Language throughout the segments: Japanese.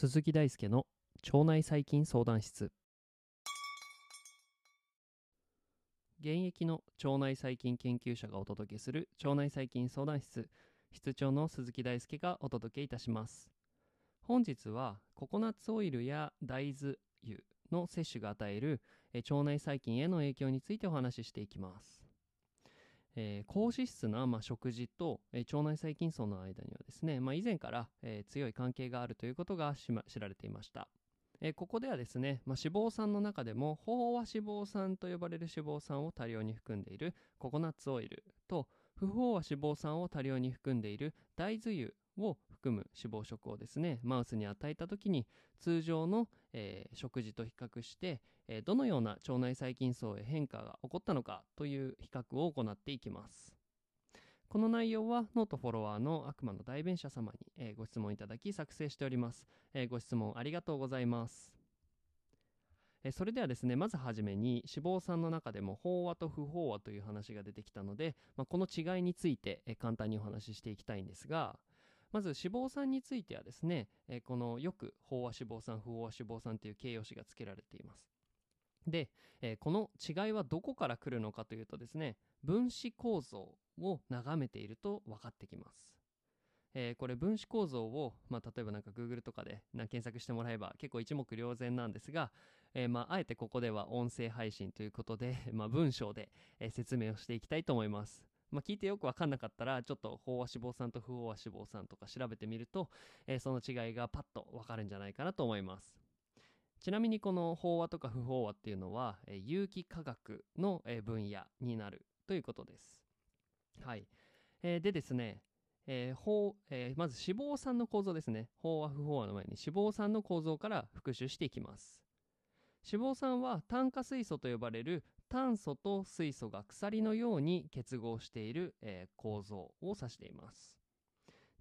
鈴木大輔の腸内細菌相談室。現役の腸内細菌研究者がお届けする腸内細菌相談室。室長の鈴木大輔がお届けいたします。本日はココナッツオイルや大豆油。の摂取が与える腸内細菌への影響についてお話ししていきますえー、高脂質な、まあ、食事と、えー、腸内細菌層の間にはですね、まあ、以前から、えー、強い関係があるということが、ま、知られていました。えここではですね、まあ、脂肪酸の中でも飽和脂肪酸と呼ばれる脂肪酸を多量に含んでいるココナッツオイルと不飽和脂肪酸を多量に含んでいる大豆油を含む脂肪食をですねマウスに与えた時に通常の、えー、食事と比較して、えー、どのような腸内細菌層へ変化が起こったのかという比較を行っていきます。この内容はノートフォロワーの悪魔の代弁者様に、えー、ご質問いただき作成しております、えご質問ありがとうございます。それではですねまずはじめに脂肪酸の中でも飽和と不飽和という話が出てきたので、まあ、この違いについて簡単にお話ししていきたいんですがまず脂肪酸についてはですね、えこのよく飽和脂肪酸不飽和脂肪酸という形容詞が付けられていますで、えこの違いはどこから来るのかというとですね分子構造を眺めていると分かってきますえー、これ分子構造を、まあ、例えばなんか Google とかで検索してもらえば結構一目瞭然なんですが、えー、まあ、あえてここでは音声配信ということで、まあ、文章で、説明をしていきたいと思います。まあ、聞いてよくわかんなかったら、ちょっと飽和脂肪酸と不飽和脂肪酸とか調べてみると、えー、その違いがパッとわかるんじゃないかなと思います。ちなみにこの飽和とか不飽和っていうのは、えー、有機化学の、えー、分野になるということです。はい。えー、でですね、えーえー、まず脂肪酸の構造ですね。飽和不飽和の前に脂肪酸の構造から復習していきます。脂肪酸は炭化水素と呼ばれる炭素と水素が鎖のように結合している、えー、構造を指しています。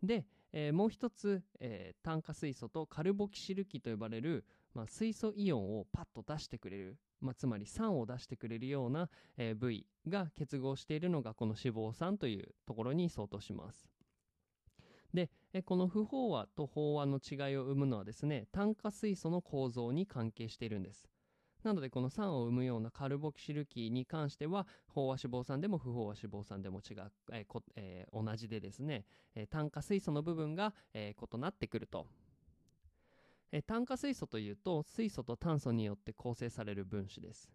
で、えー、もう一つ、えー、炭化水素とカルボキシル基と呼ばれる、まあ、水素イオンをパッと出してくれる、まあ、つまり酸を出してくれるような、えー、部位が結合しているのがこの脂肪酸というところに相当します。で、えこの不飽和と飽和の違いを生むのはですね、炭化水素の構造に関係しているんです。なのでこの酸を生むようなカルボキシル基に関しては飽和脂肪酸でも不飽和脂肪酸でも違う、えーえー、同じでですね、えー、炭化水素の部分が、え異なってくると、え炭化水素というと水素と炭素によって構成される分子です。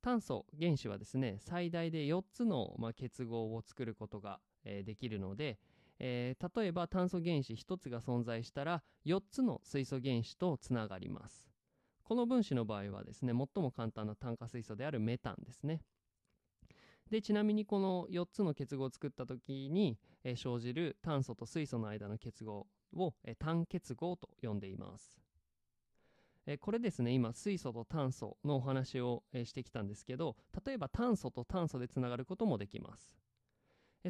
炭素原子はですね最大で4つの、まあ、結合を作ることが、えできるので、え例えば炭素原子1つが存在したら4つの水素原子とつながります。この分子の場合はですね最も簡単な炭化水素であるメタンですね。でちなみにこの4つの結合を作った時に、え生じる炭素と水素の間の結合を、え単結合と呼んでいます、えこれですね今水素と炭素のお話を、えしてきたんですけど例えば炭素と炭素でつながることもできます。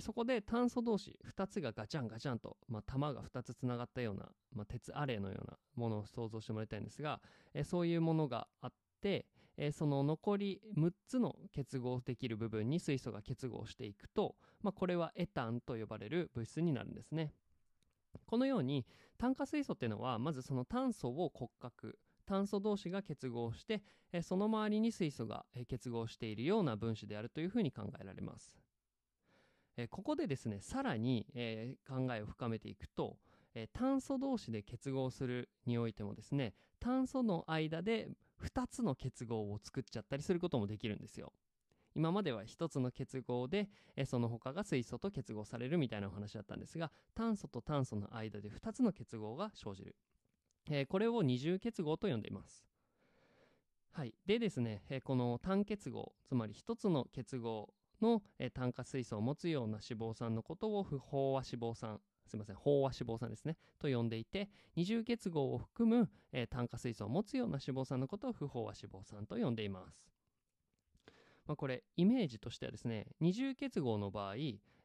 そこで炭素同士2つがガチャンガチャンと、まあ、玉が2つつながったような、まあ、鉄アレイのようなものを想像してもらいたいんですが、そういうものがあって、その残り6つの結合できる部分に水素が結合していくと、まあ、これはエタンと呼ばれる物質になるんですね。このように炭化水素っていうのはまずその炭素を骨格炭素同士が結合してその周りに水素が結合しているような分子であるというふうに考えられますえここでですねさらに、え、考えを深めていくと、え、炭素同士で結合するにおいてもですね炭素の間で2つの結合を作っちゃったりすることもできるんですよ。今までは1つの結合で、え、その他が水素と結合されるみたいなお話だったんですが炭素と炭素の間で2つの結合が生じる、えこれを二重結合と呼んでいます。はい。でですね、えこの単結合、つまり1つの結合の、え炭化水素を持つような脂肪酸のことを不飽和脂肪酸すいません飽和脂肪酸ですねと呼んでいて二重結合を含む、え炭化水素を持つような脂肪酸のことを不飽和脂肪酸と呼んでいます、まあ、これイメージとしてはですね二重結合の場合、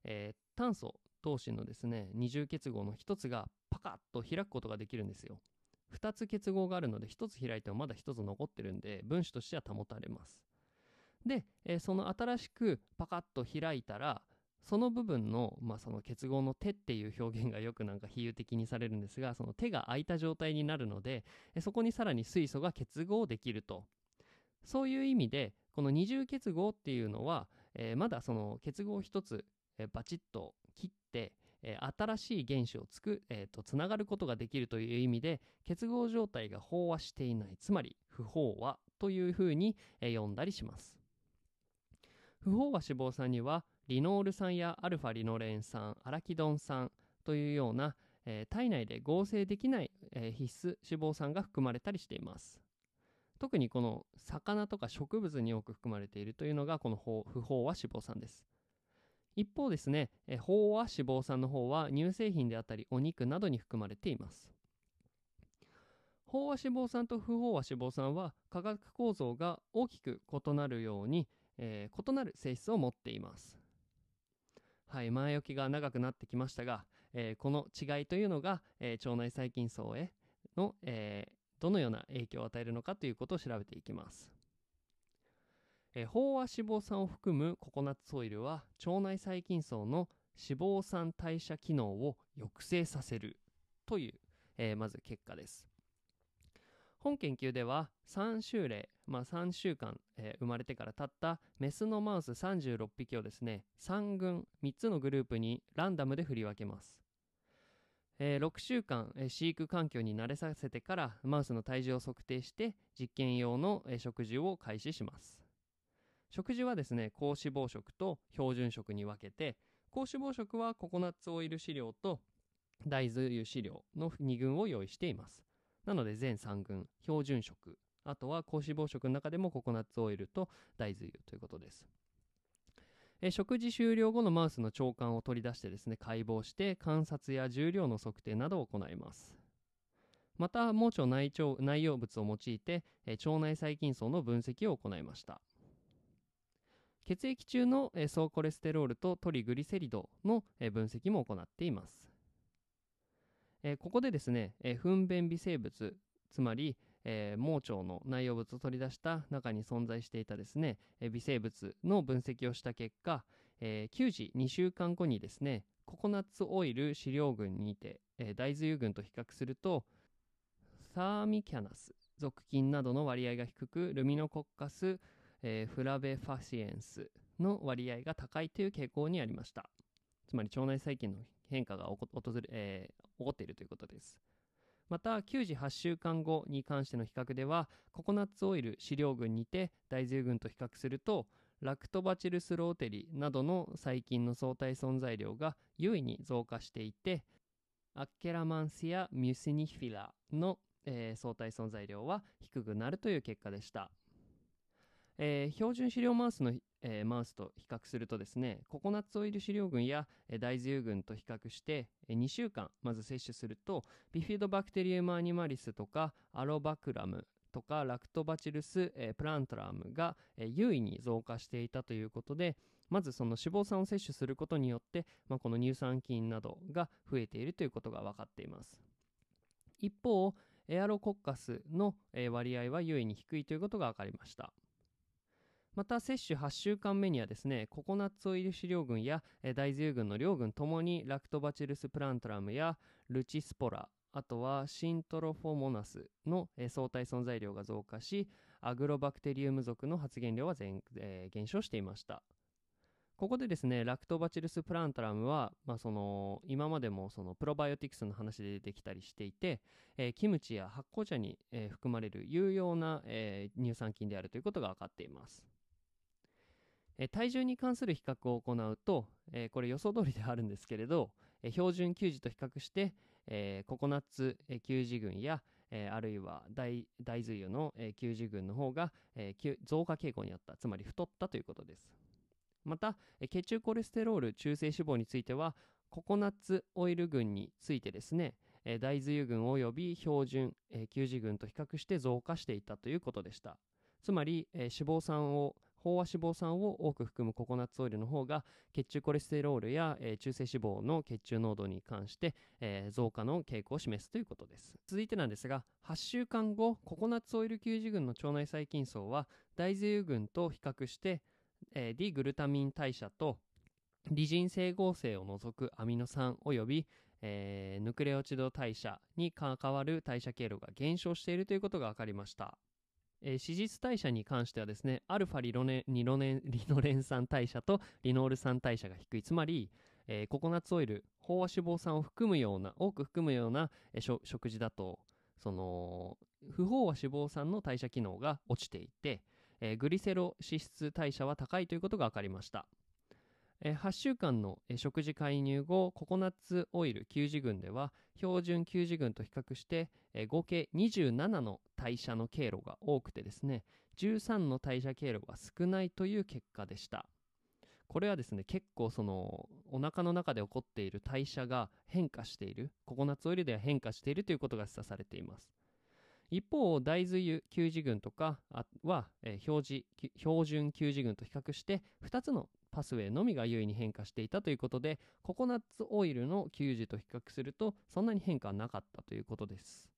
えー、炭素同士のですね二重結合の一つがパカッと開くことができるんですよ。2つ結合があるので1つ開いてもまだ1つ残ってるんで分子としては保たれます。で、えー、その新しくパカッと開いたらその部分の,、まあその結合の手っていう表現がよくなんか比喩的にされるんですがその手が空いた状態になるので、そこにさらに水素が結合できると。そういう意味でこの二重結合っていうのは、えー、まだその結合一つ、えー、バチッと切ってえー、新しい原子をつく、えーと、つながることができるという意味で結合状態が飽和していない。つまり不飽和というふうに、えー、呼んだりします。不飽和脂肪酸にはリノール酸やアルファリノレン酸アラキドン酸というような、えー、体内で合成できない、え必須脂肪酸が含まれたりしています特にこの魚とか植物に多く含まれているというのがこの不飽和脂肪酸です一方ですね、え飽和脂肪酸の方は乳製品であったりお肉などに含まれています。飽和脂肪酸と不飽和脂肪酸は化学構造が大きく異なるように、えー、異なる性質を持っています。はい、前置きが長くなってきましたが、えー、この違いというのが、えー、腸内細菌層への、えどのような影響を与えるのかということを調べていきます。え、飽和脂肪酸を含むココナッツオイルは腸内細菌層の脂肪酸代謝機能を抑制させるという、え、まず結果です本研究では3週例、まあ、3週間、えー、生まれてからたったメスのマウス36匹をですね3群3つのグループにランダムで振り分けます。えー、6週間、えー、飼育環境に慣れさせてからマウスの体重を測定して実験用の、え、食事を開始します。食事はですね高脂肪食と標準食に分けて高脂肪食はココナッツオイル飼料と大豆油飼料の2群を用意しています。なので全3群標準食あとは高脂肪食の中でもココナッツオイルと大豆油ということです。え食事終了後のマウスの腸管を取り出してですね解剖して観察や重量の測定などを行います。また盲腸内腸内容物を用いて、え腸内細菌層の分析を行いました。血液中の、え総コレステロールとトリグリセリドの、え分析も行っています。えここでですね、え糞便微生物つまり、え、盲腸の内容物を取り出した中に存在していたですね、え微生物の分析をした結果、えー、9時2週間後にですねココナッツオイル飼料群にて、え、大豆油群と比較するとサーミキャナス属菌などの割合が低くルミノコッカスえー、フラベファシエンスの割合が高いという傾向にありました。つまり腸内細菌の変化が訪れ、えー、起こっているということです。また、9時8週間後に関しての比較では、ココナッツオイル飼料群にて大豆群と比較すると、ラクトバチルスローテリなどの細菌の相対存在量が優位に増加していて、アッケラマンシア・ミュシニフィラの、えー、相対存在量は低くなるという結果でした。えー、標準飼料マウスの、えー、マウスと比較するとですねココナッツオイル飼料群や、え、大豆油群と比較して、え、2週間まず摂取するとビフィードバクテリウムアニマリスとかアロバクラムとかラクトバチルス、え、プラントラムが、え、優位に増加していたということでまずその脂肪酸を摂取することによって、まあ、この乳酸菌などが増えているということが分かっています。一方エアロコッカスの、割合は有意に低いということが分かりました。また接種8週間目にはですねココナッツオイル飼料群や、大豆油群の両群ともにラクトバチルスプラントラムやルチスポラあとはシントロフォモナスの、相対存在量が増加しアグロバクテリウム属の発現量は全、えー、減少していました。ここでですねラクトバチルスプラントラムは、まあ、その今までもそのプロバイオティクスの話で出てきたりしていて、えー、キムチや発酵茶に、えー、含まれる有用な、え、乳酸菌であるということが分かっています。え体重に関する比較を行うと、えこれ予想通りではあるんですけれど、え標準給仕と比較して、えココナッツ、給仕群や、えあるいは大大豆油の、給仕群の方が、え増加傾向にあったつまり太ったということです。また、血中コレステロール中性脂肪についてはココナッツオイル群についてですね、大豆油群及び標準、え給仕群と比較して増加していたということでした。つまり、脂肪酸を飽和脂肪酸を多く含むココナッツオイルの方が血中コレステロールや、えー、中性脂肪の血中濃度に関して、えー、増加の傾向を示すということです続いてなんですが8週間後ココナッツオイル球児群の腸内細菌層は大豆油群と比較して、えー、D グルタミン代謝とリジン整合性を除くアミノ酸及び、えー、ヌクレオチド代謝に関わる代謝経路が減少しているということが分かりました。えー、脂質代謝に関してはですね、アルファリロネニロネリノレン酸代謝とリノール酸代謝が低い。つまり、えー、ココナッツオイル、飽和脂肪酸を含むような、多く含むような、えー、食事だと、その、不飽和脂肪酸の代謝機能が落ちていて、えー、グリセロ脂質代謝は高いということが分かりました。え8週間の、食事介入後ココナッツオイル給仕群では標準給仕群と比較して、合計27の代謝の経路が多くてですね13の代謝経路が少ないという結果でした。これはですね結構そのお腹の中で起こっている代謝が変化しているココナッツオイルでは変化しているということが示唆されています。一方大豆油給仕群とかは、標準給仕群と比較して2つのパスウェイのみが優位に変化していたということでココナッツオイルの給仕と比較するとそんなに変化はなかったということです。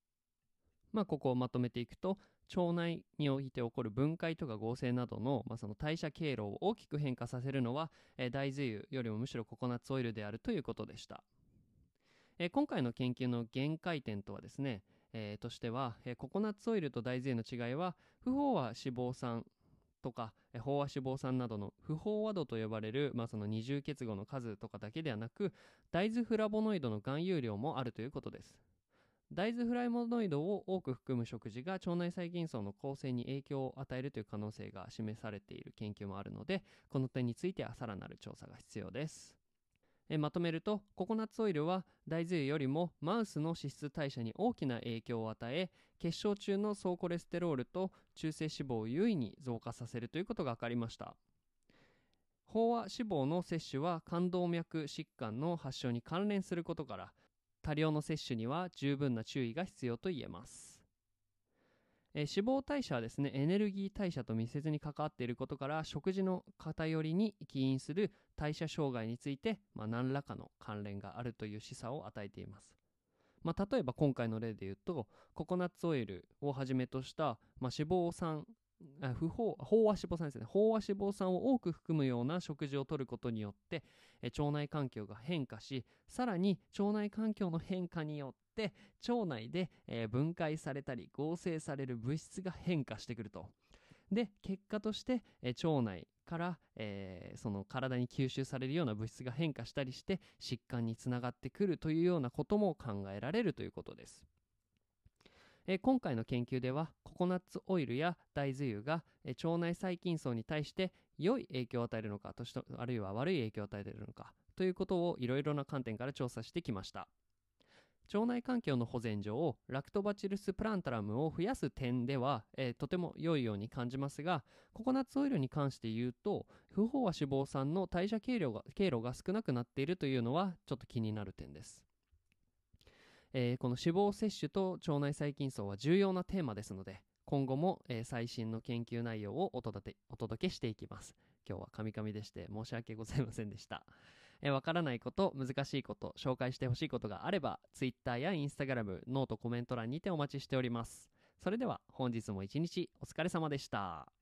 まあここをまとめていくと腸内において起こる分解とか合成などの,、まあその代謝経路を大きく変化させるのは、えー、大豆油よりもむしろココナッツオイルであるということでした、えー、今回の研究の限界点とはですね、えー、としては、えー、ココナッツオイルと大豆油の違いは不飽和脂肪酸とか飽和脂肪酸などの不飽和度と呼ばれる、まあ、その二重結合の数とかだけではなく大豆フラボノイドの含有量もあるということです。大豆フラボノイドを多く含む食事が腸内細菌層の構成に影響を与えるという可能性が示されている研究もあるのでこの点についてはさらなる調査が必要です。えまとめるとココナッツオイルは大豆油よりもマウスの脂質代謝に大きな影響を与え血小中の総コレステロールと中性脂肪を優位に増加させるということが分かりました。飽和脂肪の摂取は冠動脈疾患の発症に関連することから多量の摂取には十分な注意が必要と言えます。えー、脂肪代謝はですねエネルギー代謝と密接に関わっていることから食事の偏りに起因する代謝障害について、まあ、何らかの関連があるという示唆を与えています、まあ、例えば今回の例で言うとココナッツオイルをはじめとした、まあ、脂肪酸あ不飽和脂肪酸ですね。飽和脂肪酸を多く含むような食事をとることによってえ腸内環境が変化しさらに腸内環境の変化によってて腸内で、え、分解されたり合成される物質が変化してくると。で結果として、え、腸内から、えー、その体に吸収されるような物質が変化したりして疾患につながってくるというようなことも考えられるということです。え今回の研究ではココナッツオイルや大豆油が、え腸内細菌層に対して良い影響を与えるのかとしあるいは悪い影響を与えているのかということをいろいろな観点から調査してきました。腸内環境の保全上ラクトバチルスプランタラムを増やす点では、えー、とても良いように感じますがココナッツオイルに関して言うと不飽和脂肪酸の代謝経路が経路が少なくなっているというのはちょっと気になる点です。えー、この脂肪摂取と腸内細菌層は重要なテーマですので今後も、えー、最新の研究内容をお届お届けしていきます。今日はカミカミでして申し訳ございませんでした、えー、からないこと難しいこと紹介してほしいことがあれば Twitter や Instagram ノートコメント欄にてお待ちしております。それでは本日も一日お疲れ様でした。